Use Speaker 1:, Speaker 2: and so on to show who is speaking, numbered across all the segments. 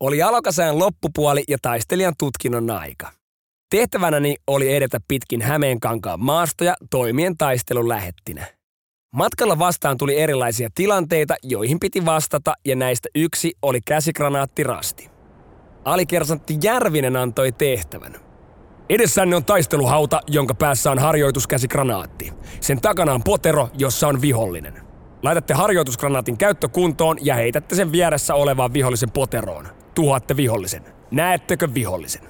Speaker 1: Oli alokasään loppupuoli ja taistelijan tutkinnon aika. Tehtävänäni oli edetä pitkin Hämeenkankaan maastoja toimien taistelun lähettinä. Matkalla vastaan tuli erilaisia tilanteita, joihin piti vastata ja näistä yksi oli käsikranaattirasti. Alikersantti Järvinen antoi tehtävän. Edessänne on taisteluhauta, jonka päässä on harjoituskäsikranaatti. Sen takana on potero, jossa on vihollinen. Laitatte harjoitusgranaatin käyttökuntoon ja heitätte sen vieressä olevaan vihollisen poteroon tuhoatte vihollisen. Näettekö vihollisen?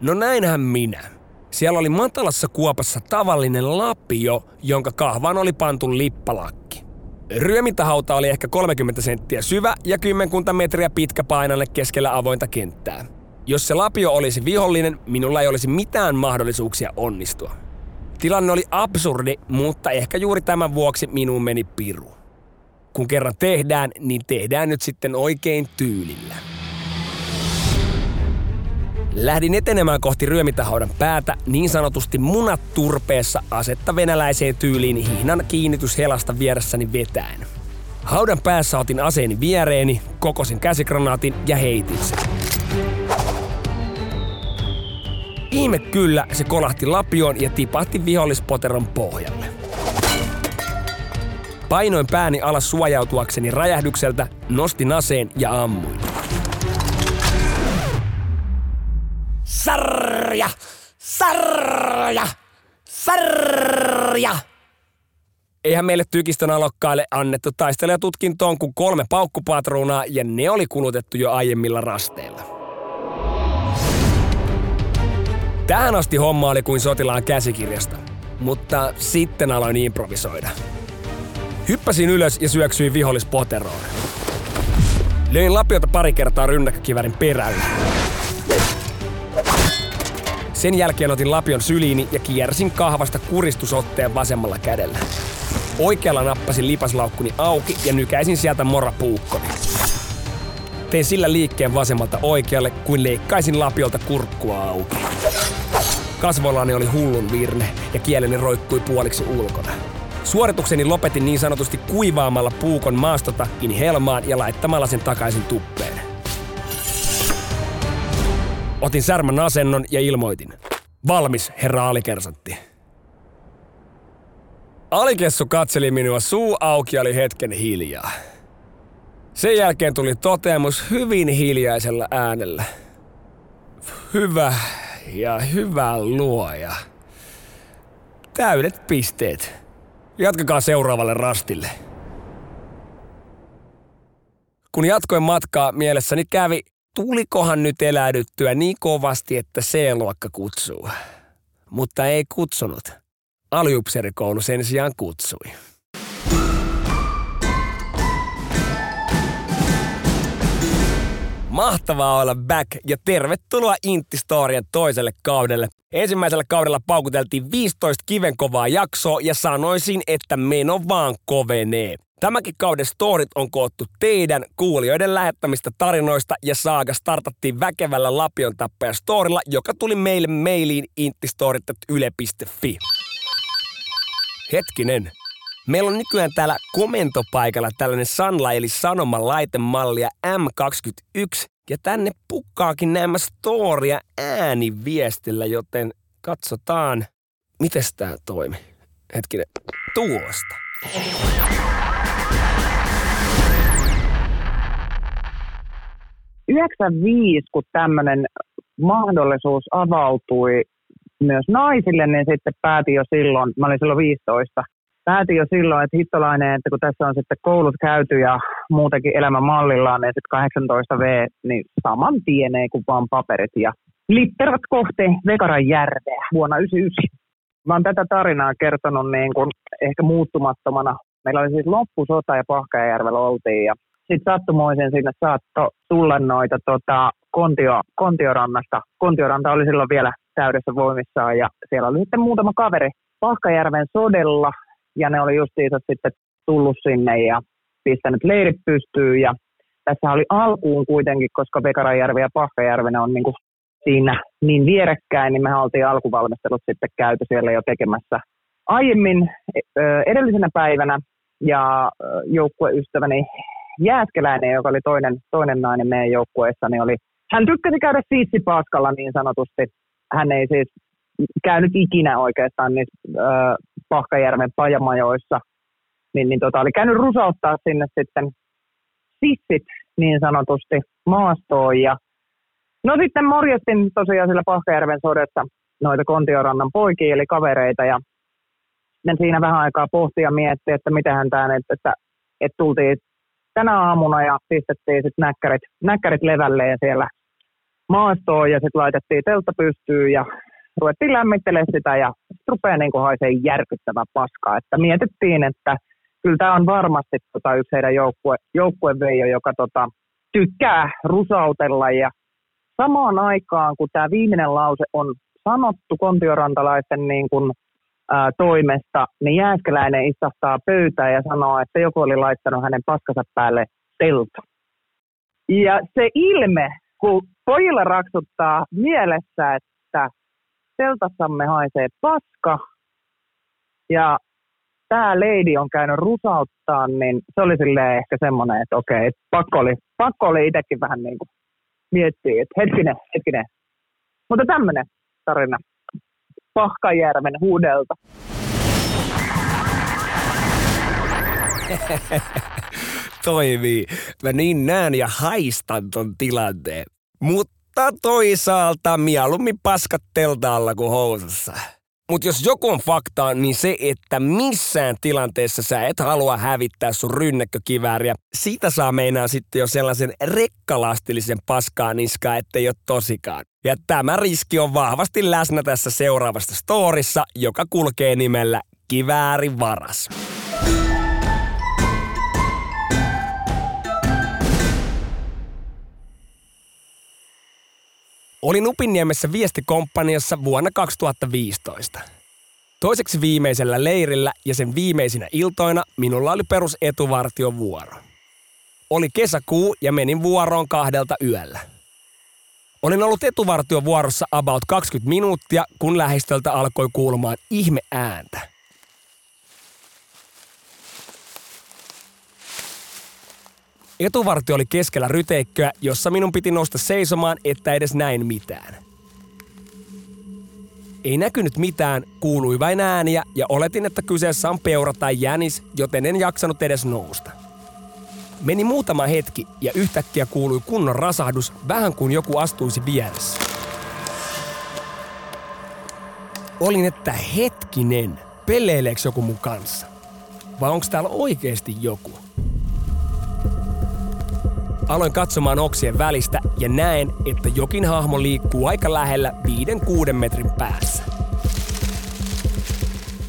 Speaker 1: No näinhän minä. Siellä oli matalassa kuopassa tavallinen lapio, jonka kahvaan oli pantu lippalakki. Ryömintähauta oli ehkä 30 senttiä syvä ja kymmenkunta metriä pitkä painalle keskellä avointa kenttää. Jos se lapio olisi vihollinen, minulla ei olisi mitään mahdollisuuksia onnistua. Tilanne oli absurdi, mutta ehkä juuri tämän vuoksi minuun meni piru kun kerran tehdään, niin tehdään nyt sitten oikein tyylillä. Lähdin etenemään kohti ryömitähaudan päätä niin sanotusti munat turpeessa asetta venäläiseen tyyliin hihnan kiinnitys helasta vieressäni vetäen. Haudan päässä otin aseeni viereeni, kokosin käsikranaatin ja heitin sen. Ihme kyllä, se kolahti lapioon ja tipahti vihollispoteron pohjalle. Painoin pääni alas suojautuakseni räjähdykseltä, nostin aseen ja ammuin. Sarja! Sarja! Sarja! Eihän meille tykistön alokkaille annettu taistelijatutkintoon kuin kolme paukkupatruunaa ja ne oli kulutettu jo aiemmilla rasteilla. Tähän asti homma oli kuin sotilaan käsikirjasta, mutta sitten aloin improvisoida. Hyppäsin ylös ja syöksyin vihollispoteroon. Löin lapiota pari kertaa rynnäkkökivärin perällä. Sen jälkeen otin lapion syliini ja kiersin kahvasta kuristusotteen vasemmalla kädellä. Oikealla nappasin lipaslaukkuni auki ja nykäisin sieltä morapuukkoni. Tein sillä liikkeen vasemmalta oikealle, kuin leikkaisin lapiolta kurkkua auki. Kasvoillani oli hullun virne ja kieleni roikkui puoliksi ulkona. Suoritukseni lopetin niin sanotusti kuivaamalla puukon maastotakkin helmaan ja laittamalla sen takaisin tuppeen. Otin särmän asennon ja ilmoitin. Valmis, herra alikersantti. Alikessu katseli minua suu auki oli hetken hiljaa. Sen jälkeen tuli toteamus hyvin hiljaisella äänellä. Hyvä ja hyvä luoja. Täydet pisteet. Jatkakaa seuraavalle rastille. Kun jatkoin matkaa, mielessäni kävi, tulikohan nyt eläydyttyä niin kovasti, että C-luokka kutsuu. Mutta ei kutsunut. Aljupserikoulu sen sijaan kutsui. Mahtavaa olla back ja tervetuloa Intti-storien toiselle kaudelle. Ensimmäisellä kaudella paukuteltiin 15 kivenkovaa jaksoa ja sanoisin, että meno vaan kovenee. Tämäkin kauden storit on koottu teidän kuulijoiden lähettämistä tarinoista ja saaga startattiin väkevällä Lapion tappaja storilla, joka tuli meille mailiin inttistorit.yle.fi. Hetkinen, Meillä on nykyään täällä komentopaikalla tällainen Sanla eli sanoman laitemallia M21 ja tänne pukkaakin nämä storia ääniviestillä, joten katsotaan, miten tämä toimi. Hetkinen, tuosta.
Speaker 2: viisi, kun tämmöinen mahdollisuus avautui
Speaker 3: myös naisille, niin sitten päätin jo silloin, mä olin silloin 15, päätin jo silloin, että hittolainen, että kun tässä on sitten koulut käyty ja muutenkin elämä mallillaan, niin sitten 18 V, niin saman tien ei kuin vaan paperit ja litterat kohti Vekaran järveä vuonna 1999. Mä oon tätä tarinaa kertonut niin kuin ehkä muuttumattomana. Meillä oli siis loppusota ja Pahkajärvellä oltiin ja sitten sattumoisin sinne saatto tulla noita tota, kontio, kontiorannasta. Kontioranta oli silloin vielä täydessä voimissaan ja siellä oli sitten muutama kaveri Pahkajärven sodella ja ne oli justiinsa sitten tullut sinne ja pistänyt leirit pystyyn ja tässä oli alkuun kuitenkin, koska Vekarajärvi ja Pahkajärvi on niin kuin siinä niin vierekkäin, niin me oltiin alkuvalmistelut sitten käyty siellä jo tekemässä aiemmin edellisenä päivänä ja joukkueystäväni Jääskeläinen, joka oli toinen, toinen nainen meidän joukkueessa, niin oli, hän tykkäsi käydä siitsipaskalla niin sanotusti. Hän ei siis käynyt ikinä oikeastaan niissä äh, Pahkajärven pajamajoissa, niin, niin tota, oli käynyt rusauttaa sinne sitten sissit niin sanotusti maastoon ja No sitten morjestin tosiaan sillä Pahkajärven sodessa noita Kontiorannan poikia, eli kavereita, ja sitten siinä vähän aikaa pohtia ja miettiä, että mitähän tämä, että, että, että tultiin tänä aamuna ja pistettiin sitten näkkärit, näkkärit levälleen siellä maastoon ja sitten laitettiin teltta pystyyn ja ruvettiin lämmittelemään sitä ja rupeaa niin haisee järkyttävä paska. Että mietittiin, että kyllä tämä on varmasti tota yksi heidän joukkue, joukkueveijo, joka tota, tykkää rusautella ja samaan aikaan, kun tämä viimeinen lause on sanottu kontiorantalaisten niin kuin, ää, toimesta, niin Jääskeläinen istahtaa pöytään ja sanoo, että joku oli laittanut hänen paskansa päälle telta. Ja se ilme, kun pojilla raksuttaa mielessä, että teltassamme haisee paska ja tämä leidi on käynyt rusauttaa, niin se oli silleen ehkä semmoinen, että okei, pakko oli, pakko oli itsekin vähän niin kuin miettii, että hetkinen, hetkinen. Mutta tämmöinen tarina Pahkajärven huudelta.
Speaker 1: Toimii. Mä niin näen ja haistan ton tilanteen. Mutta toisaalta mieluummin paskat teltaalla kuin housussa. Mutta jos joku on faktaa, niin se, että missään tilanteessa sä et halua hävittää sun rynnäkkökivääriä. Siitä saa meinaa sitten jo sellaisen rekkalastillisen paskaa niskaa, ettei ole tosikaan. Ja tämä riski on vahvasti läsnä tässä seuraavassa storissa, joka kulkee nimellä Kivääri varas. Olin Upinniemessä viestikomppaniassa vuonna 2015. Toiseksi viimeisellä leirillä ja sen viimeisinä iltoina minulla oli perus etuvartiovuoro. Oli kesäkuu ja menin vuoroon kahdelta yöllä. Olin ollut etuvartiovuorossa about 20 minuuttia, kun lähistöltä alkoi kuulumaan ihme ääntä. Etuvartio oli keskellä ryteikköä, jossa minun piti nousta seisomaan, että edes näin mitään. Ei näkynyt mitään, kuului vain ääniä ja oletin, että kyseessä on peura tai jänis, joten en jaksanut edes nousta. Meni muutama hetki ja yhtäkkiä kuului kunnon rasahdus, vähän kuin joku astuisi vieressä. Olin, että hetkinen, peleileekö joku mun kanssa? Vai onko täällä oikeasti joku? Aloin katsomaan oksien välistä ja näen, että jokin hahmo liikkuu aika lähellä 5-6 metrin päässä.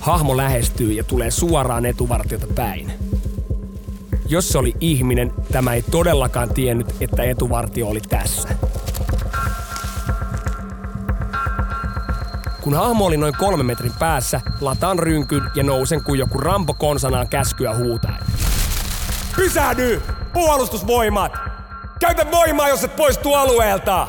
Speaker 1: Hahmo lähestyy ja tulee suoraan etuvartiota päin. Jos se oli ihminen, tämä ei todellakaan tiennyt, että etuvartio oli tässä. Kun hahmo oli noin kolme metrin päässä, lataan rynkyn ja nousen kuin joku Rambo konsanaan käskyä huutaen. Pysähdy! Puolustusvoimat! Käytä voimaa, jos et poistu alueelta!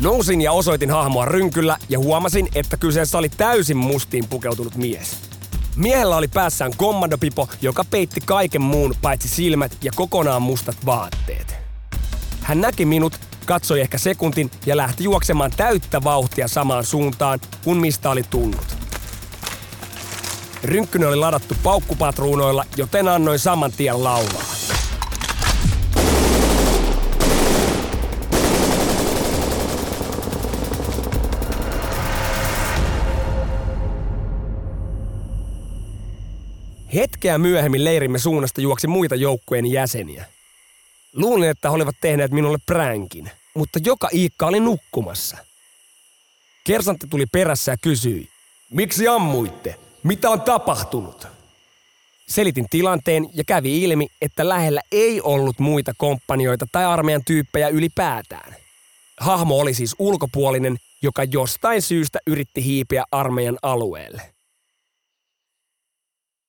Speaker 1: Nousin ja osoitin hahmoa rynkyllä ja huomasin, että kyseessä oli täysin mustiin pukeutunut mies. Miehellä oli päässään kommandopipo, joka peitti kaiken muun paitsi silmät ja kokonaan mustat vaatteet. Hän näki minut, katsoi ehkä sekuntin ja lähti juoksemaan täyttä vauhtia samaan suuntaan kuin mistä oli tullut. Rynkkynä oli ladattu paukkupatruunoilla, joten annoin saman tien laulaa. Hetkeä myöhemmin leirimme suunnasta juoksi muita joukkueen jäseniä. Luulin, että he olivat tehneet minulle pränkin, mutta joka iikka oli nukkumassa. Kersantti tuli perässä ja kysyi, miksi ammuitte? Mitä on tapahtunut? Selitin tilanteen ja kävi ilmi, että lähellä ei ollut muita komppanioita tai armeijan tyyppejä ylipäätään. Hahmo oli siis ulkopuolinen, joka jostain syystä yritti hiipiä armeijan alueelle.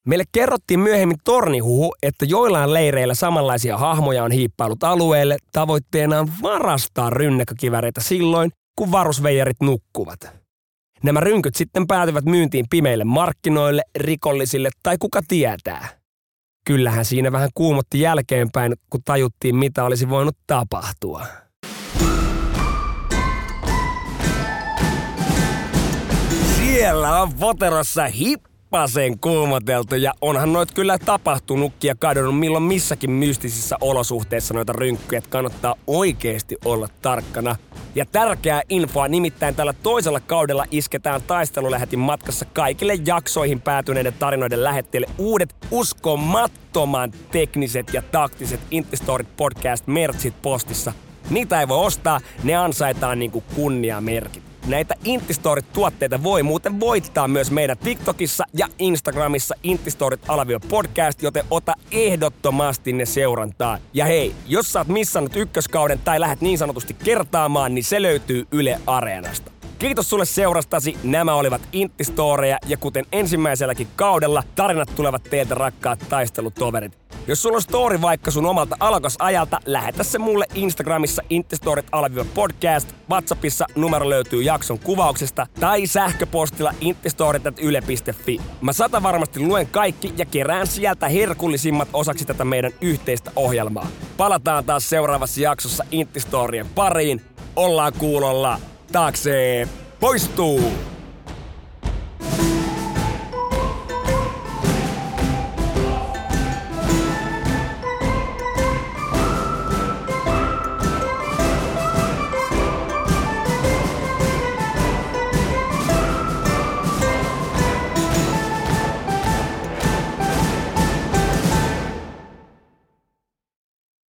Speaker 1: Meille kerrottiin myöhemmin tornihuhu, että joillain leireillä samanlaisia hahmoja on hiippailut alueelle tavoitteenaan varastaa rynnäkkökiväreitä silloin, kun varusveijarit nukkuvat. Nämä rynkyt sitten päätyvät myyntiin pimeille markkinoille, rikollisille tai kuka tietää. Kyllähän siinä vähän kuumotti jälkeenpäin, kun tajuttiin mitä olisi voinut tapahtua. Siellä on Poterossa hip hippasen kuumoteltu ja onhan noit kyllä tapahtunutkin ja kadonnut milloin missäkin mystisissä olosuhteissa noita rynkkyjä, että kannattaa oikeesti olla tarkkana. Ja tärkeää infoa, nimittäin tällä toisella kaudella isketään taistelulähetin matkassa kaikille jaksoihin päätyneiden tarinoiden lähetteille uudet uskomattoman tekniset ja taktiset Intistorit podcast merchit postissa. Niitä ei voi ostaa, ne ansaitaan niinku kunniamerkit. Näitä Intistorit-tuotteita voi muuten voittaa myös meidän TikTokissa ja Instagramissa Intistorit alavio podcast, joten ota ehdottomasti ne seurantaa. Ja hei, jos sä oot missannut ykköskauden tai lähdet niin sanotusti kertaamaan, niin se löytyy Yle Areenasta. Kiitos sulle seurastasi. Nämä olivat Intistoreja ja kuten ensimmäiselläkin kaudella, tarinat tulevat teiltä rakkaat taistelutoverit. Jos sulla on story vaikka sun omalta ajatta, lähetä se mulle Instagramissa Intistorit podcast. WhatsAppissa numero löytyy jakson kuvauksesta tai sähköpostilla intistorit.yle.fi. Mä sata varmasti luen kaikki ja kerään sieltä herkullisimmat osaksi tätä meidän yhteistä ohjelmaa. Palataan taas seuraavassa jaksossa Intistorien pariin. Ollaan kuulolla. Taakse poistuu!